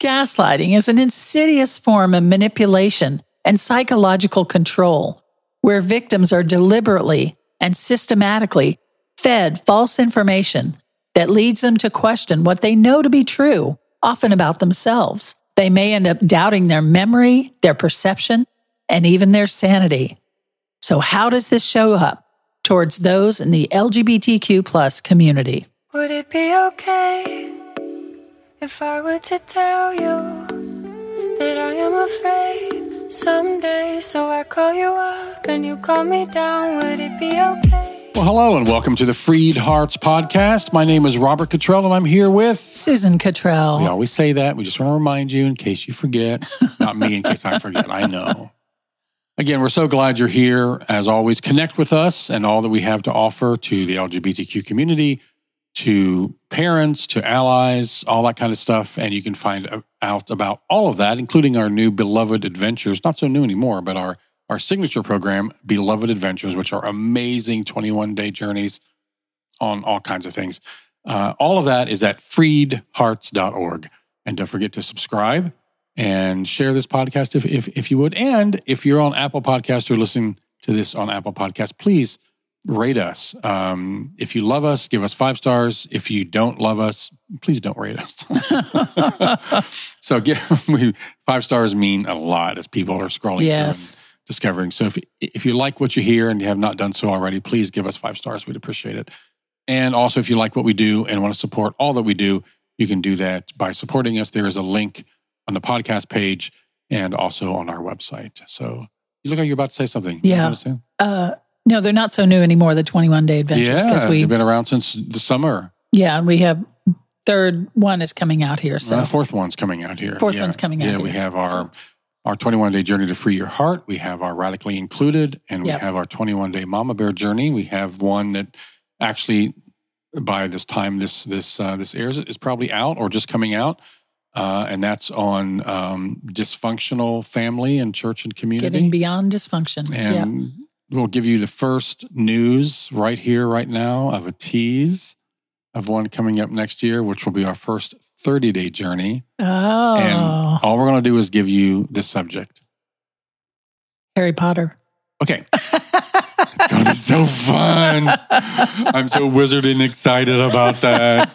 Gaslighting is an insidious form of manipulation and psychological control where victims are deliberately and systematically fed false information that leads them to question what they know to be true, often about themselves. They may end up doubting their memory, their perception, and even their sanity. So, how does this show up towards those in the LGBTQ plus community? Would it be okay if I were to tell you that I am afraid someday? So I call you up and you call me down. Would it be okay? Well, hello and welcome to the Freed Hearts podcast. My name is Robert Cottrell and I'm here with. Susan Cottrell. We always say that. We just want to remind you in case you forget. Not me in case I forget. I know. Again, we're so glad you're here. As always, connect with us and all that we have to offer to the LGBTQ community, to parents, to allies, all that kind of stuff. And you can find out about all of that, including our new Beloved Adventures, not so new anymore, but our, our signature program, Beloved Adventures, which are amazing 21 day journeys on all kinds of things. Uh, all of that is at freedhearts.org. And don't forget to subscribe and share this podcast if, if, if you would. And if you're on Apple Podcasts or listening to this on Apple Podcasts, please rate us. Um, if you love us, give us five stars. If you don't love us, please don't rate us. so give we, five stars mean a lot as people are scrolling yes. through and discovering. So if if you like what you hear and you have not done so already, please give us five stars. We'd appreciate it. And also, if you like what we do and want to support all that we do, you can do that by supporting us. There is a link on the podcast page and also on our website. So you look like you're about to say something. Yeah. Uh, no, they're not so new anymore. The 21 day adventures yeah, we, they've been around since the summer. Yeah, and we have third one is coming out here. So uh, fourth one's coming out here. Fourth yeah. one's coming out. Yeah, here. we have our so. our 21 day journey to free your heart. We have our radically included, and we yep. have our 21 day mama bear journey. We have one that actually by this time this this uh, this airs is probably out or just coming out uh, and that's on um, dysfunctional family and church and community. Getting beyond dysfunction. And yep. We'll give you the first news right here, right now, of a tease of one coming up next year, which will be our first 30 day journey. Oh. And all we're going to do is give you the subject Harry Potter. Okay. it's going to be so fun. I'm so wizard and excited about that.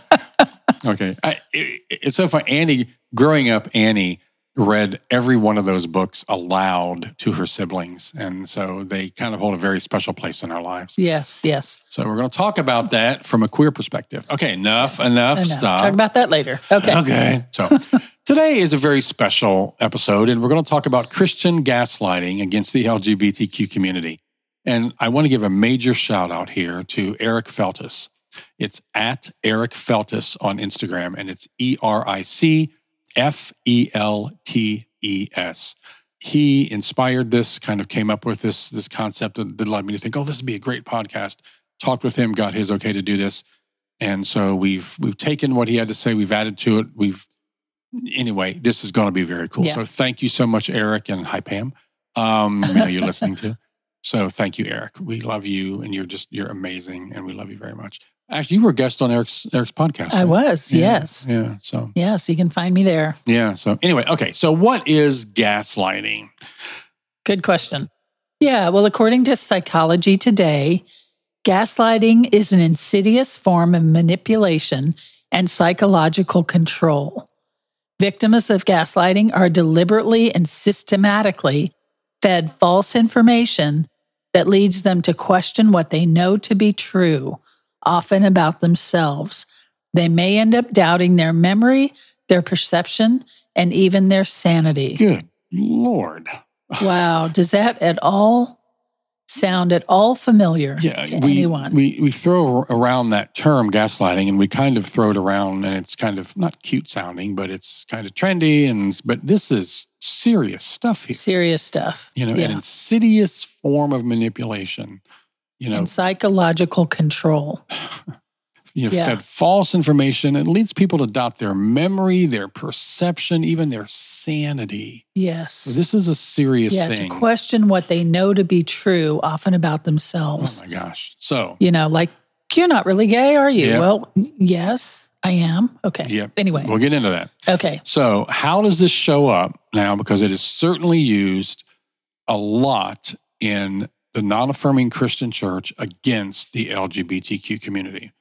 Okay. I, it, it's so fun. Annie, growing up, Annie read every one of those books aloud to her siblings. And so they kind of hold a very special place in our lives. Yes, yes. So we're going to talk about that from a queer perspective. Okay, enough, enough, enough. stop. Talk about that later. Okay. Okay. So today is a very special episode, and we're going to talk about Christian gaslighting against the LGBTQ community. And I want to give a major shout out here to Eric Feltes. It's at Eric Feltes on Instagram, and it's E R I C F E L T E S. He inspired this, kind of came up with this this concept that led me to think, oh, this would be a great podcast. Talked with him, got his okay to do this, and so we've we've taken what he had to say, we've added to it. We've anyway, this is going to be very cool. Yeah. So thank you so much, Eric, and hi Pam. Um, you know you're listening to. So thank you, Eric. We love you, and you're just you're amazing, and we love you very much. Actually, you were a guest on Eric's Eric's podcast. I right? was, yeah, yes. Yeah. So Yes, you can find me there. Yeah. So anyway, okay. So what is gaslighting? Good question. Yeah. Well, according to Psychology Today, gaslighting is an insidious form of manipulation and psychological control. Victims of gaslighting are deliberately and systematically fed false information that leads them to question what they know to be true often about themselves. They may end up doubting their memory, their perception, and even their sanity. Good Lord. wow. Does that at all sound at all familiar yeah, to we, anyone? We, we throw around that term gaslighting and we kind of throw it around and it's kind of not cute sounding, but it's kind of trendy. And But this is serious stuff here. Serious stuff. You know, yeah. an insidious form of manipulation you know, and psychological control. You know, yeah. fed false information It leads people to doubt their memory, their perception, even their sanity. Yes. So this is a serious yeah, thing. To question what they know to be true, often about themselves. Oh my gosh. So, you know, like, you're not really gay, are you? Well, yes. I am. Okay. Yep. Anyway. We'll get into that. Okay. So, how does this show up now? Because it is certainly used a lot in the non affirming Christian church against the LGBTQ community,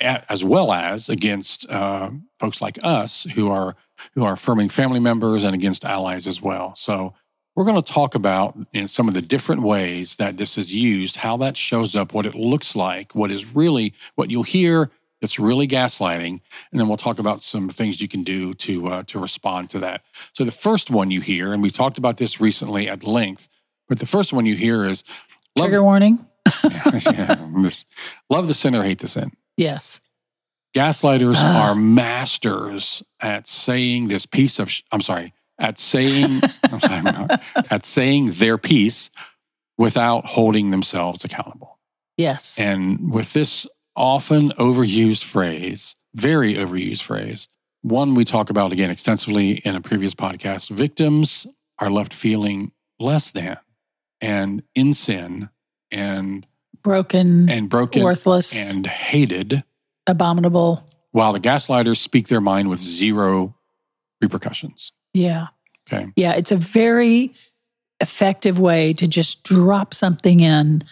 as well as against uh, folks like us who are who are affirming family members and against allies as well. So, we're going to talk about in some of the different ways that this is used, how that shows up, what it looks like, what is really what you'll hear that's really gaslighting, and then we'll talk about some things you can do to uh, to respond to that. So the first one you hear, and we talked about this recently at length, but the first one you hear is love, Trigger warning. Yeah, love the sinner, hate the sin. Yes. Gaslighters Ah. are masters at saying this piece of, sh- I'm sorry, at saying, I'm sorry, at saying their piece without holding themselves accountable. Yes. And with this often overused phrase, very overused phrase, one we talk about again extensively in a previous podcast, victims are left feeling less than and in sin and Broken, and broken worthless, and hated abominable. while the gaslighters speak their mind with zero repercussions. Yeah. Okay. Yeah. It's a very effective way to just drop something in,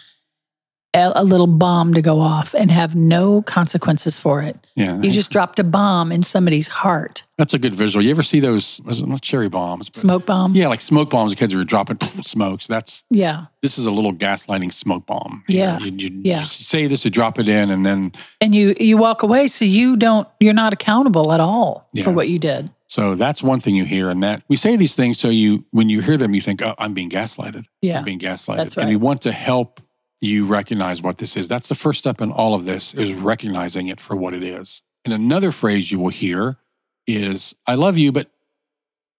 a, a little bomb to go off and have no consequences for it. Yeah. You just dropped a bomb in somebody's heart. that's a good visual. You ever see those not cherry bombs, but Smoke bomb. yeah, like smoke bombs the kids are dropping smokes. That's Yeah. this is a little gaslighting smoke bomb. Yeah. You, you Yeah. say this, you drop it in, and then And you you walk away so you don't you're not accountable at all Yeah. for what you did. so that's one thing you hear. And that we say these things so you when you hear them, you think, oh, I'm being gaslighted. Yeah. I'm being gaslighted. That's right. And we want to help you recognize what this is. That's the first step in all of this is recognizing it for what it is. And another phrase you will hear is, I love you, but,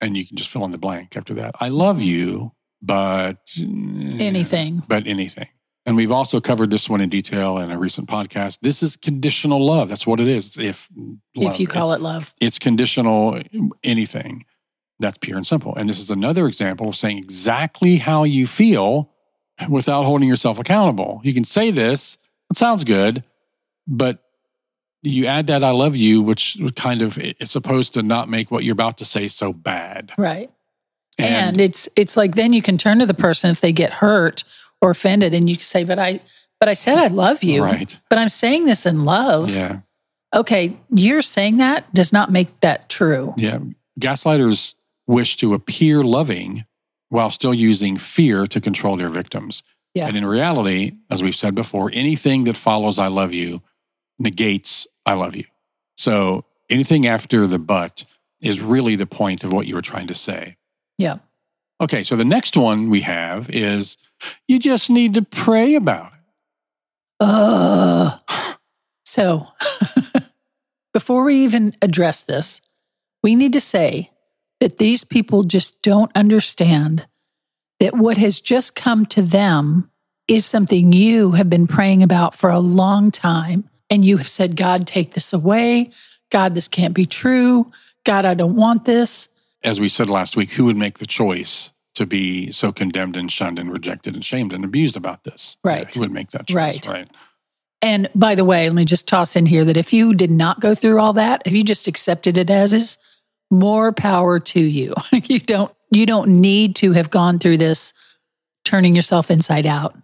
and you can just fill in the blank after that. I love you, but Anything. But anything. And we've also covered this one in detail in a recent podcast. This is conditional love. That's what it is. If love. if you call it love. it's conditional anything that's pure and simple and this is another example of saying exactly how you feel without holding yourself accountable you can say this it sounds good but you add that i love you which kind of is supposed to not make what you're about to say so bad Right. And, it's it's like then you can turn to the person if they get hurt or offended and you can say, But I but I said I love you. right But I'm saying this in love. yeah Okay, you're saying that does not make that true. yeah gaslighters wish to appear loving while still using fear to control their victims Yeah. And in reality, as we've said before, anything that follows I love you negates I love you. So anything after the but is really the point of what you were trying to say. Yeah. Okay, so the next one we have is you just need to pray about it. Ugh. So before we even address this, we need to say that these people just don't understand that what has just come to them is something you have been praying about for a long time. And you have said, God, take this away. God, this can't be true. God, I don't want this. As we said last week, who would make the choice to be so condemned and shunned and rejected and shamed and abused about this? Right. Yeah, who would make that choice? Right. Right. And by the way, let me just toss in here that if you did not go through all that, if you just accepted it as is, more power to you. you don't you don't need to have gone through this turning yourself inside out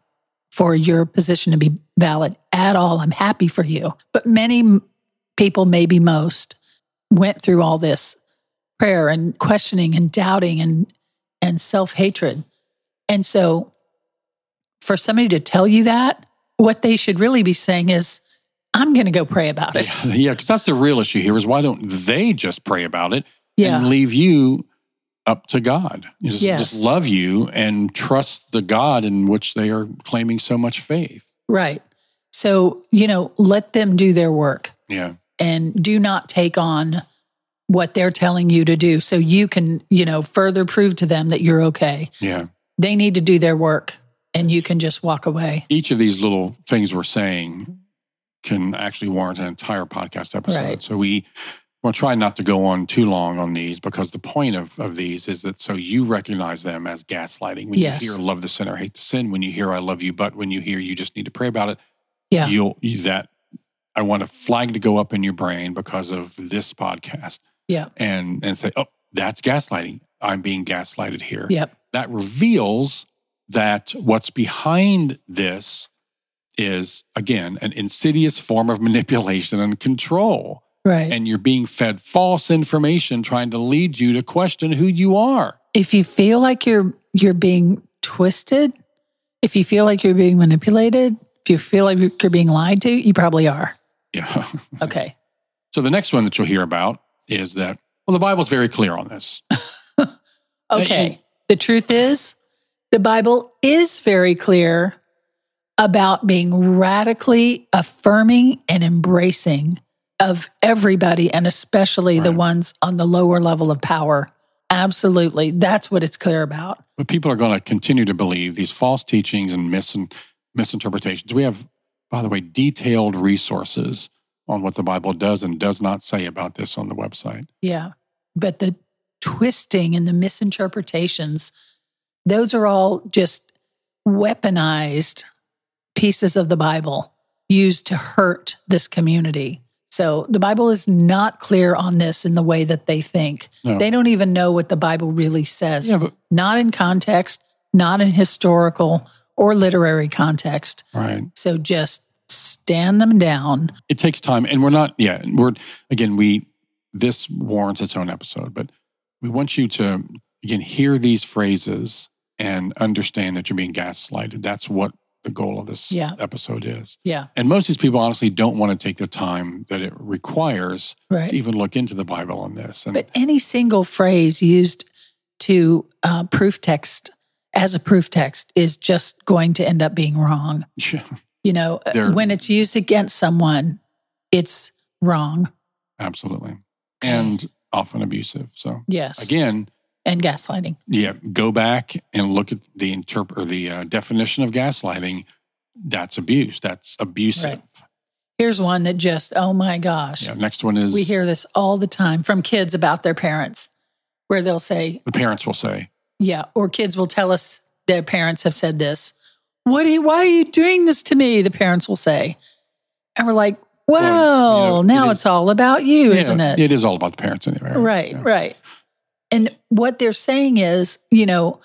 for your position to be valid at all. I'm happy for you. But many people, maybe most, went through all this prayer and questioning and doubting and and self-hatred. And so for somebody to tell you that, what they should really be saying is, I'm going to go pray about it. Yeah, because that's the real issue here is why don't they just pray about it Yeah. and leave you up to God? Just, Yes. just love you and trust the God in which they are claiming so much faith. Right. So, you know, let them do their work Yeah. and do not take on what they're telling you to do so you can, you know, further prove to them that you're okay. Yeah. They need to do their work and you can just walk away. Each of these little things we're saying can actually warrant an entire podcast episode. Right. So we will try not to go on too long on these because the point of, of these is that so you recognize them as gaslighting. When Yes. you hear love the sinner, hate the sin, when you hear I love you, but when you hear you just need to pray about it, Yeah. you'll you, that I want a flag to go up in your brain because of this podcast Yeah. and and say, oh, that's gaslighting. I'm being gaslighted here. Yep. That reveals that what's behind this is again an insidious form of manipulation and control. Right. And you're being fed false information trying to lead you to question who you are. if you feel like you're you're being twisted, if you feel like you're being manipulated, if you feel like you're being lied to, you probably are. Yeah. Okay. so the next one that you'll hear about is that well the Bible's very clear on this. Okay. and- the truth is, the Bible is very clear about being radically affirming and embracing of everybody and especially the ones on the lower level of power. Absolutely. That's what it's clear about. But people are going to continue to believe these false teachings and mis- misinterpretations. We have, by the way, detailed resources on what the Bible does and does not say about this on the website. Yeah. But the twisting and the misinterpretations, those are all just weaponized pieces of the Bible used to hurt this community. So the Bible is not clear on this in the way that they think. No. They don't even know what the Bible really says, Yeah, but not in context, not in historical or literary context. right. So just stand them down. It takes time, and we're not. Yeah, we're again. We this warrants its own episode, but we want you to again hear these phrases and understand that you're being gaslighted. That's what the goal of this Yeah. episode is. Yeah. And most of these people honestly don't want to take the time that it requires Right. to even look into the Bible on this. And But any single phrase used to uh, proof text as a proof text is just going to end up being wrong. yeah, You know, uh, There- when it's used against someone, it's wrong. absolutely, and often abusive. So Yes. again, and gaslighting. yeah, go back and look at the interp- or the uh, definition of gaslighting. That's abuse. That's abusive. Right. Here's one that just, oh my gosh. Yeah. Next one is We hear this all the time from kids about their parents, where they'll say, the parents will say, yeah, or kids will tell us their parents have said this. What are you, why are you doing this to me? The parents will say. And we're like, well, Well, you know, now it is- it's all about you, Yeah, isn't it? It is all about the parents anyway. Right, Yeah. right. And what they're saying is, you know,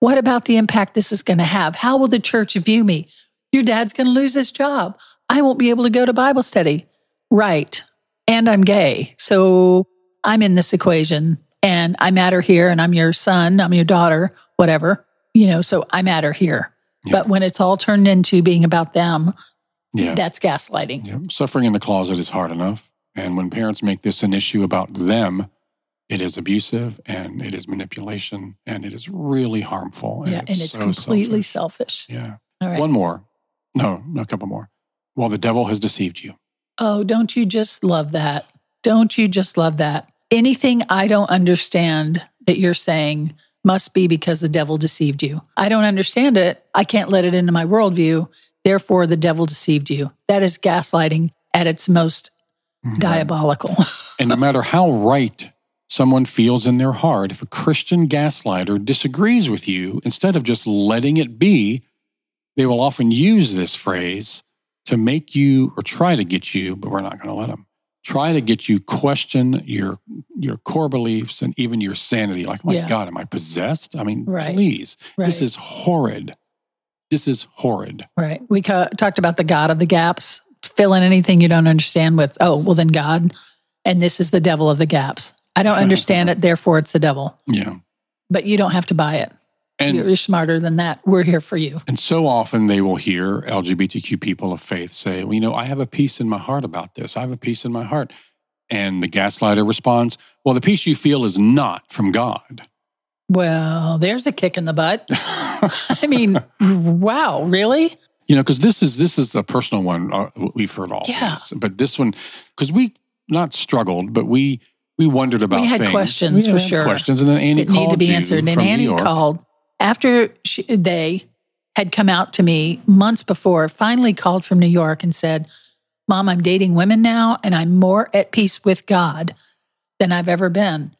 what about the impact this is going to have? How will the church view me? Your dad's going to lose his job. I won't be able to go to Bible study. Right. And I'm gay. So I'm in this equation and I matter here and I'm your son, I'm your daughter, whatever, you know, so I matter here. Yeah. But when it's all turned into being about them, Yeah. that's gaslighting. Yeah, suffering in the closet is hard enough. And when parents make this an issue about them, it is abusive and it is manipulation and it is really harmful. yeah. And it's so completely selfish. selfish. Yeah. All right. One more. No, no, a couple more. Well, the devil has deceived you. Oh, don't you just love that? Don't you just love that? Anything I don't understand that you're saying must be because the devil deceived you. I don't understand it. I can't let it into my worldview. Therefore, the devil deceived you. That is gaslighting at its most mm-hmm. diabolical. And no matter how right someone feels in their heart, if a Christian gaslighter disagrees with you, instead of just letting it be, they will often use this phrase to make you or try to get you, but we're not going to let them. Try to get you question your your core beliefs and even your sanity. Like, my Yeah. God, am I possessed? I mean, Right. please, this is horrid. This is horrid. right. We ca- talked about the God of the gaps. Fill in anything you don't understand with, oh, well, then God. And this is the devil of the gaps. I don't understand it. Therefore, it's the devil. Yeah. But you don't have to buy it. And You're smarter than that. We're here for you. And so often they will hear LGBTQ people of faith say, well, you know, I have a peace in my heart about this. I have a peace in my heart. And the gaslighter responds, well, the peace you feel is not from God. Well, there's a kick in the butt. I mean, wow, really? You know, because this is this is a personal one. Uh, we've heard all Yeah. this, but this one, because we not struggled, but we we wondered about. We had things. questions We for sure Questions, and then Andy That called to be answered. And Annie called after she, they had come out to me months before, finally called from New York and said, Mom, I'm dating women now and I'm more at peace with God than I've ever been.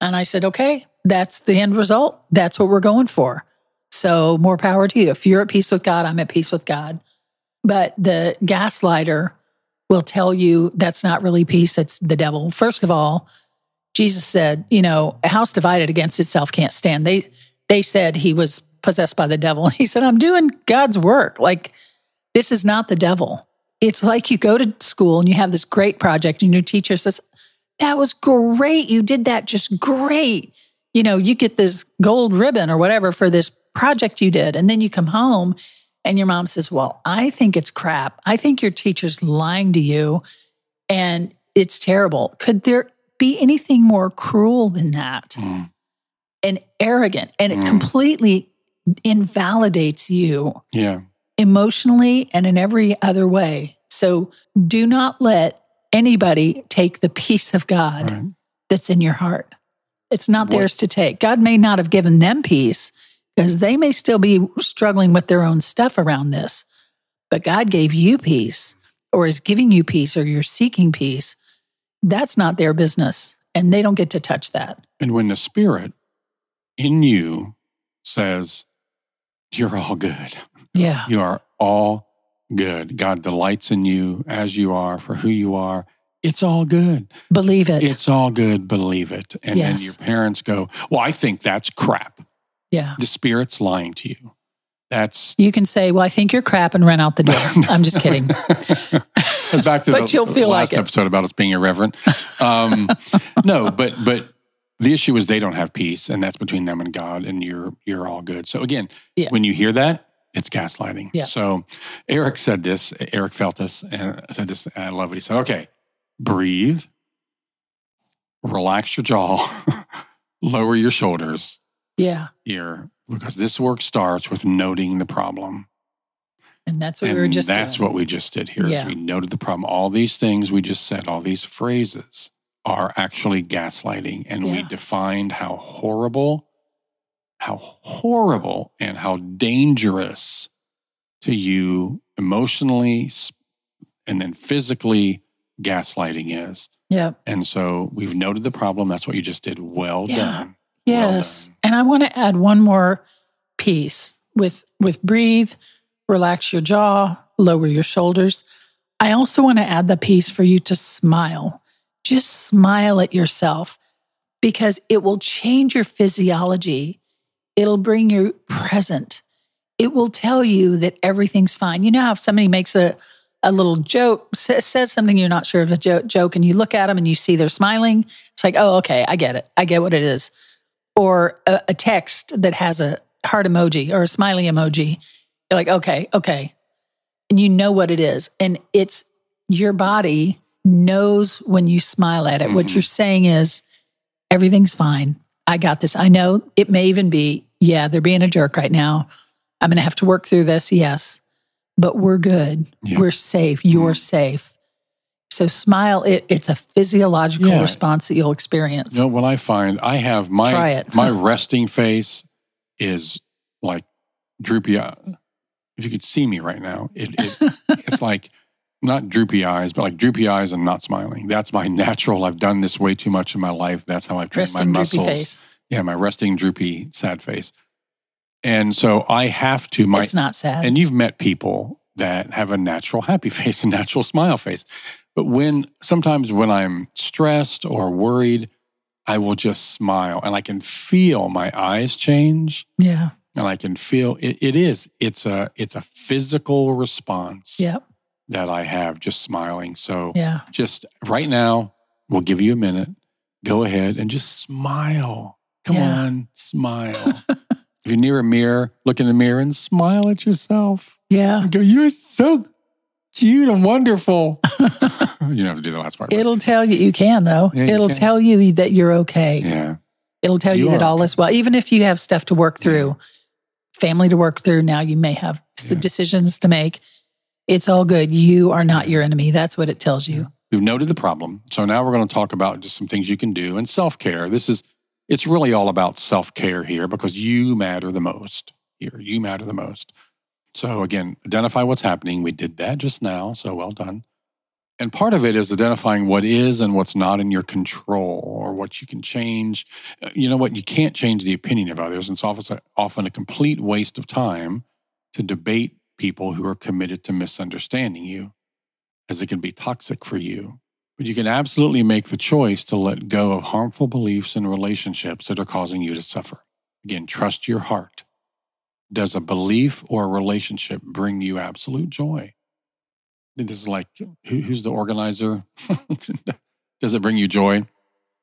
And I said, Okay, that's the end result. That's what we're going for. So more power to you. If you're at peace with God, I'm at peace with God. But the gaslighter will tell you that's not really peace, it's the devil. First of all, Jesus said, you know, a house divided against itself can't stand. They they said he was possessed by the devil. He said, I'm doing God's work. Like this is not the devil. It's like you go to school and you have this great project and your teacher says, That was great. You did that just great. You know, you get this gold ribbon or whatever for this project you did. And then you come home and your mom says, Well, I think it's crap. I think your teacher's lying to you and it's terrible. Could there be anything more cruel than that? Mm. And arrogant. And it Mm. completely invalidates you Yeah. emotionally and in every other way. So do not let anybody take the peace of God Right. that's in your heart. It's not What- theirs to take. God may not have given them peace because they may still be struggling with their own stuff around this. But God gave you peace or is giving you peace or you're seeking peace. That's not their business. And they don't get to touch that. And when the Spirit in you says, You're all good, Yeah. you are all good. God delights in you as you are for who you are. It's all good. Believe it. It's all good. Believe it. And then Yes. your parents go, Well, I think that's crap. Yeah. The Spirit's lying to you. That's You can say, Well, I think you're crap and run out the door. I'm just kidding. Back to But the you'll feel last like it. episode about us being irreverent. Um, no, but but the issue is they don't have peace, and that's between them and God, and you're you're all good. So again, Yeah. when you hear that, it's gaslighting. Yeah. So Eric said this. Eric felt this and said this. And I love it. He said, "Okay, breathe, relax your jaw, lower your shoulders Yeah. here, because this work starts with noting the problem." And that's what and we were just that's doing. what we just did here. is Yeah. we noted the problem. All these things we just said, all these phrases are actually gaslighting. And we defined how horrible, how horrible and how dangerous to you emotionally and then physically gaslighting is. Yeah. And so we've noted the problem. That's what you just did. Well Yeah. done. Yes. done. and I want to add one more piece with with breathe, relax your jaw, lower your shoulders. I also want to add the piece for you to smile. Just smile at yourself because it will change your physiology. It'll bring you present. It will tell you that everything's fine. You know how if somebody makes a a little joke, says something you're not sure of a jo- joke, and you look at them and you see they're smiling. It's like, oh, okay, I get it. I get what it is or a, a text that has a heart emoji or a smiley emoji. You're like, okay, okay. And you know what it is. And it's your body knows when you smile at it. What Mhm. you're saying is, everything's fine. I got this. I know it may even be, yeah, they're being a jerk right now. I'm going to have to work through this. Yes. But we're good. Yeah. We're safe. You're Mhm. safe. So smile. It, it's a physiological Yeah. response that you'll experience. You know what I find? I have my Try it. my resting face is like droopy. If you could see me right now, it, it it's like not droopy eyes, but like droopy eyes and not smiling. That's my natural. I've done this way too much in my life. That's how I've trained Resting my muscles. face. Yeah, my resting droopy sad face. And so I have to my it's not sad. and you've met people that have a natural happy face, a natural smile face. But when sometimes when I'm stressed or worried, I will just smile and I can feel my eyes change yeah. and I can feel it, it is it's a it's a physical response Yep. that I have just smiling. So Yeah. just right now, we'll give you a minute. Go ahead and just smile. Come Yeah. on, smile. if you're near a mirror, look in the mirror and smile at yourself. Yeah. And go, you're so cute and wonderful. you don't have to do the last part. but- It'll tell you, you can though. Yeah, you It'll can. tell you that you're okay. yeah. It'll tell you, You that all okay. is well. Even if you have stuff to work through, family to work through, now you may have Yeah. decisions to make. It's all good. You are not your enemy. That's what it tells you. We've noted the problem. So now we're going to talk about just some things you can do and self care. This is, it's really all about self care here because you matter the most here. You matter the most. So again, identify what's happening. We did that just now. So well done. And part of it is identifying what is and what's not in your control or what you can change. Uh, You know what? You can't change the opinion of others. And it's often, often a complete waste of time to debate people who are committed to misunderstanding you. as it can be toxic for you. But you can absolutely make the choice to let go of harmful beliefs and relationships that are causing you to suffer. Again, trust your heart. Does a belief or a relationship bring you absolute joy? This is like who, who's the organizer? Does it bring you joy?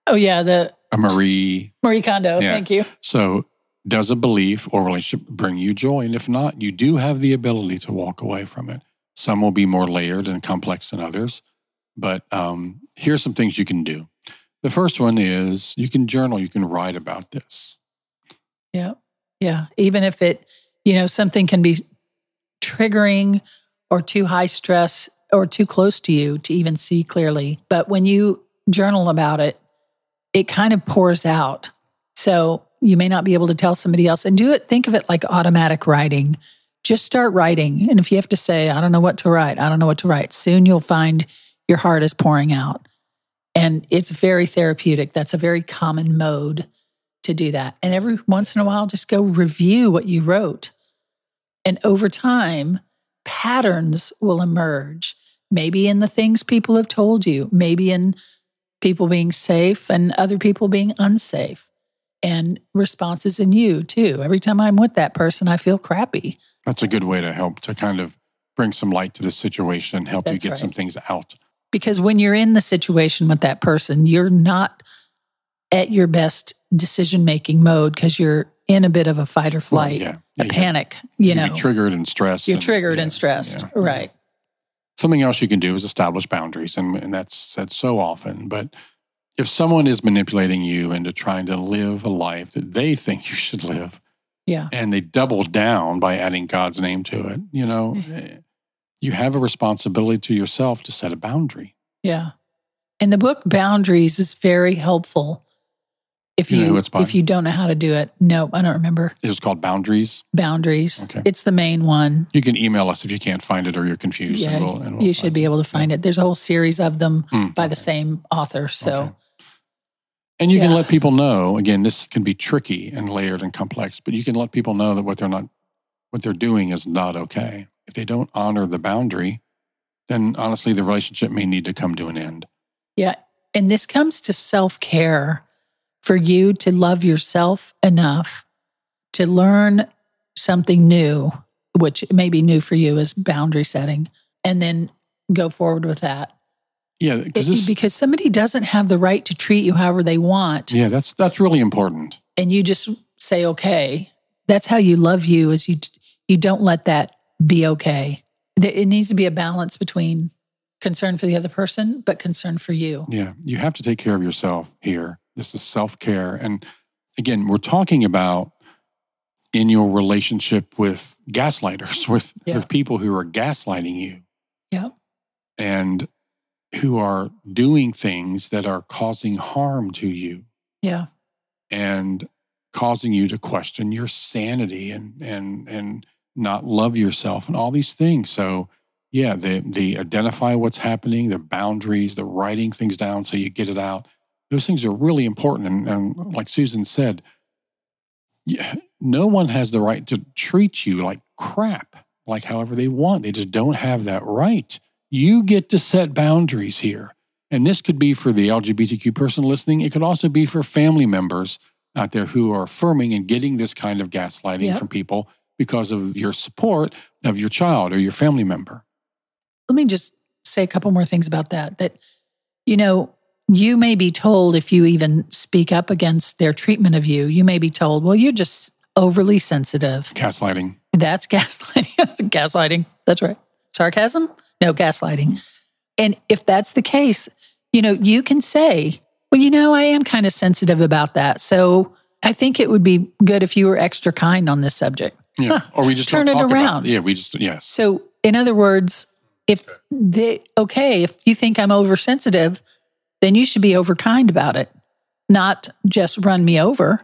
Oh yeah, the A Marie. Marie Kondo. Yeah. Thank you. So, does a belief or relationship bring you joy? And if not, you do have the ability to walk away from it. Some will be more layered and complex than others. But um, here's some things you can do. The first one is you can journal, you can write about this. Yeah. Yeah. Even if it, you know, something can be triggering or too high stress or too close to you to even see clearly. But when you journal about it, it kind of pours out. So you may not be able to tell somebody else and do it. Think of it like automatic writing. Just start writing. And if you have to say, I don't know what to write, I don't know what to write, soon you'll find your heart is pouring out. And it's very therapeutic. That's a very common mode to do that. And every once in a while, just go review what you wrote. And over time, patterns will emerge. Maybe in the things people have told you, maybe in people being safe and other people being unsafe, and responses in you too. Every time I'm with that person, I feel crappy. That's a good way to help to kind of bring some light to the situation and help you get right. some things out. Because when you're in the situation with that person, you're not at your best decision making mode because you're in a bit of a fight or Well, flight, yeah. a Yeah, panic. You you know, triggered and stressed. you're and- triggered yeah, and stressed. yeah. Right. Something else you can do is establish boundaries, and, and that's said so often. But if someone is manipulating you into trying to live a life that they think you should live, Yeah. and they double down by adding God's name to it, you know, Mm-hmm. eh, you have a responsibility to yourself to set a boundary. Yeah. And the book Boundaries is very helpful. If You you, by? if you don't know how to do it, no, I don't remember It's called Boundaries. boundaries. Okay. It's the main one. You can email us if you can't find it or you're confused. Yeah, and we'll, and we'll you should be able to find it. There's a whole series of them Hmm, by the same author. So Okay. And you can let people know, again, this can be tricky and layered and complex, but you can let people know that what they're not what they're doing is not okay. If they don't honor the boundary, then honestly the relationship may need to come to an end. Yeah. And this comes to self care for you to love yourself enough to learn something new, which may be new for you is boundary setting, and then go forward with that. Yeah, because It- this because somebody doesn't have the right to treat you however they want. Yeah, that's that's really important. And you just say, okay, that's how you love you is you, you don't let that be okay. There- It needs to be a balance between concern for the other person, but concern for you. Yeah, you have to take care of yourself here. This is self care. And again, we're talking about in your relationship with gaslighters, with, Yeah. with people who are gaslighting you Yeah. and who are doing things that are causing harm to you Yeah. and causing you to question your sanity and and and not love yourself and all these things. So yeah, the the identify what's happening, the boundaries, the writing things down so you get it out. Those things are really important. And, and like Susan said, no one has the right to treat you like crap, like however they want. They just don't have that right. You get to set boundaries here. And this could be for the LGBTQ person listening. It could also be for family members out there who are affirming and getting this kind of gaslighting Yep. from people because of your support of your child or your family member. let me just say a couple more things about that that you know you may be told if you even speak up against their treatment of you you may be told well you're just overly sensitive. Gaslighting. that's gaslighting. Gaslighting. That's right. Sarcasm? No gaslighting. And if that's the case you know you can say well you know i am kind of sensitive about that so i think it would be good if you were extra kind on this subject. Yeah. Or we just Turn it around. Yeah, we just yes. So, in other words, if they, okay, if you think I'm oversensitive, then you should be overkind about it, not just run me over,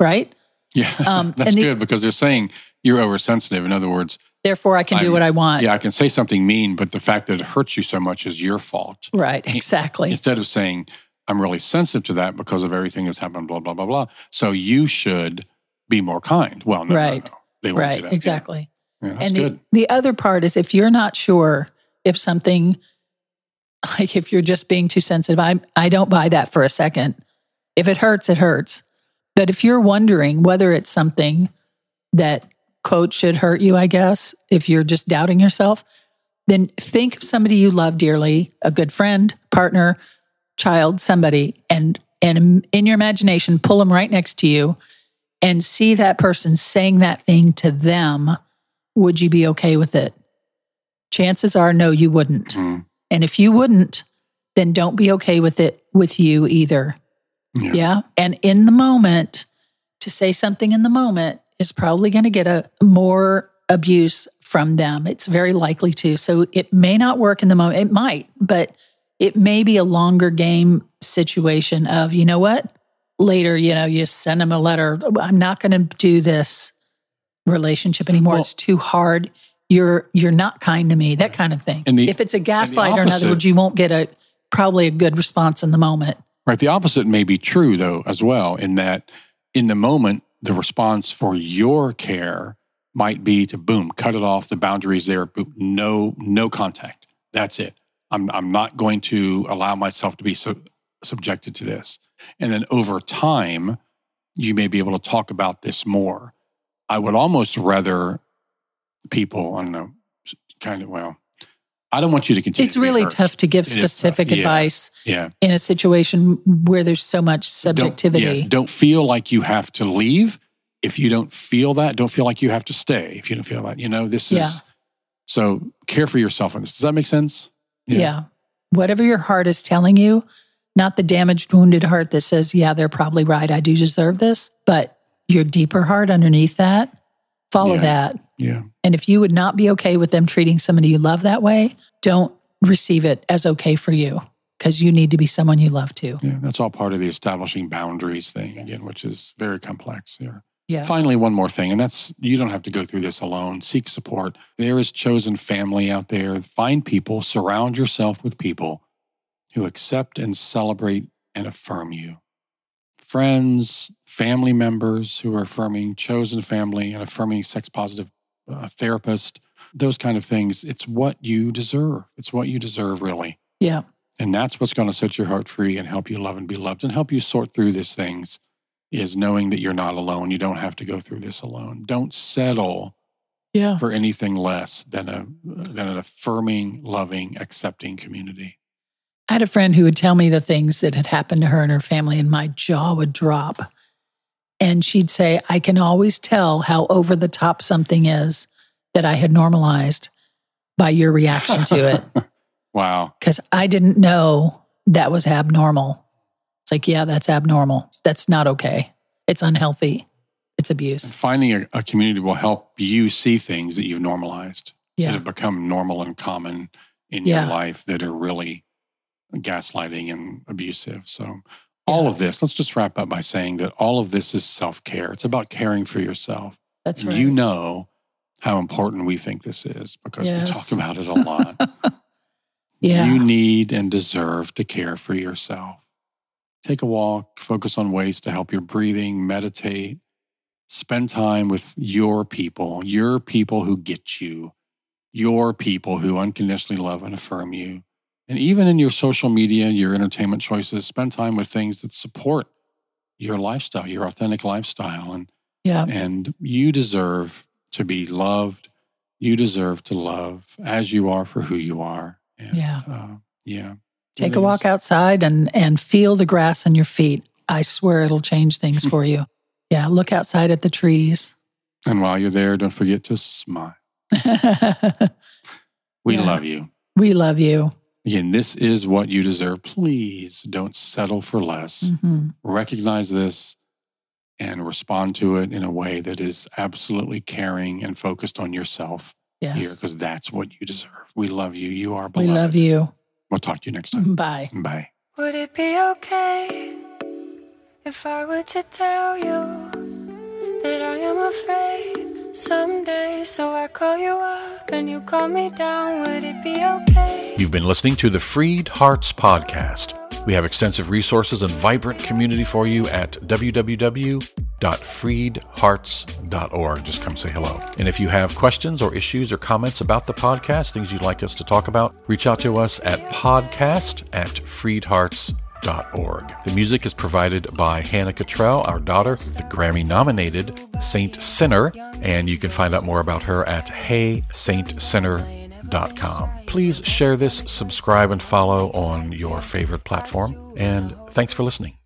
right? Yeah. Um, That's the- good because they're saying you're oversensitive. In other words, Therefore, I can do I'm- what I want. yeah, I can say something mean, but the fact that it hurts you so much is your fault. Right, exactly. Instead of saying, I'm really sensitive to that because of everything that's happened, blah, blah, blah, blah. So you should be more kind. Well, no, no, Right. no. They won't do Right, that. exactly. Yeah, Yeah, and the, the other part is if you're not sure if something Like if you're just being too sensitive, I I don't buy that for a second. If it hurts, it hurts. But if you're wondering whether it's something that quote should hurt you, I guess, if you're just doubting yourself, then think of somebody you love dearly, a good friend, partner, child, somebody, and and in your imagination, pull them right next to you and see that person saying that thing to them. Would you be okay with it? Chances are, no, you wouldn't. Mm. And if you wouldn't, then don't be okay with it with you either. Yeah. Yeah. And in the moment, to say something in the moment is probably going to get a more abuse from them. It's very likely to. So it may not work in the moment. It might, but it may be a longer game situation of, you know what? Later, you know, you send them a letter. I'm not going to do this relationship anymore. Well- it's too hard. You're you're not kind to me. That kind of thing. The- if it's a gaslighter, in other words, you won't get a probably a good response in the moment. Right. The opposite may be true, though, as well, in that in the moment, the response for your care might be to boom, cut it off. The boundaries there, boom, no, no contact. That's it. I'm, I'm not going to allow myself to be so, subjected to this. And then over time, you may be able to talk about this more. I would almost rather people, I don't know, kind of, well, I don't want you to continue. It's to really hurt. tough to give It specific advice Yeah. in a situation where there's so much subjectivity. Don't, yeah, don't feel like you have to leave. If you don't feel that, don't feel like you have to stay. If you don't feel that, you know, this Yeah. is so care for yourself in this. Does that make sense? Yeah. Whatever your heart is telling you, not the damaged, wounded heart that says, yeah, they're probably right. I do deserve this. But your deeper heart underneath that, follow Yeah. that. Yeah. And if you would not be okay with them treating somebody you love that way, don't receive it as okay for you because you need to be someone you love too. Yeah. That's all part of the establishing boundaries thing Yes. again, which is very complex here. Yeah. Finally, one more thing, and that's you don't have to go through this alone. Seek support. There is chosen family out there. Find people, surround yourself with people who accept and celebrate and affirm you. Friends, family members who are affirming chosen family and affirming sex positive uh, therapist, those kind of things. It's what you deserve. It's what you deserve, really. Yeah. And that's what's going to set your heart free and help you love and be loved and help you sort through these things is knowing that you're not alone. You don't have to go through this alone. Don't settle Yeah. for anything less than a than an affirming, loving, accepting community. I had a friend who would tell me the things that had happened to her and her family, and my jaw would drop. And she'd say, I can always tell how over the top something is that I had normalized by your reaction to it. wow. Because I didn't know that was abnormal. It's like, yeah, that's abnormal. That's not okay. It's unhealthy. It's abuse. Finding a, a community will help you see things that you've normalized that have become normal and common in Yeah. your life that are really gaslighting and abusive. So all of this, let's just wrap up by saying that all of this is self-care. It's about caring for yourself. That's right. You know how important we think this is because we talk about it a lot. Yeah. You need and deserve to care for yourself. Take a walk, focus on ways to help your breathing, meditate, spend time with your people, your people who get you, your people who unconditionally love and affirm you. And even in your social media, your entertainment choices, spend time with things that support your lifestyle, your authentic lifestyle. And yeah. and you deserve to be loved. You deserve to love as you are for who you are. And, Yeah. Uh, yeah. Take a walk is. outside and and feel the grass on your feet. I swear it'll change things for you. Yeah, look outside at the trees. And while you're there, don't forget to smile. We Yeah. love you. we love you. Again, this is what you deserve. Please don't settle for less. Mhm. Recognize this and respond to it in a way that is absolutely caring and focused on yourself here Yes. because that's what you deserve. We love you. You are beloved. We love you. We'll talk to you next time. Bye. Bye. Would it be okay if I were to tell you that I am afraid someday? So I call you up and you call me down. Would it be okay? You've been listening to the Freed Hearts Podcast. We have extensive resources and vibrant community for you at www.freedhearts.org. Just come say hello. And if you have questions or issues or comments about the podcast, things you'd like us to talk about, reach out to us at podcast at freedhearts.org. The music is provided by Hannah Cottrell, our daughter, the Grammy nominated Saint Sinner, and you can find out more about her at heysaintsinner.com. Please share this, subscribe, and follow on your favorite platform, and thanks for listening.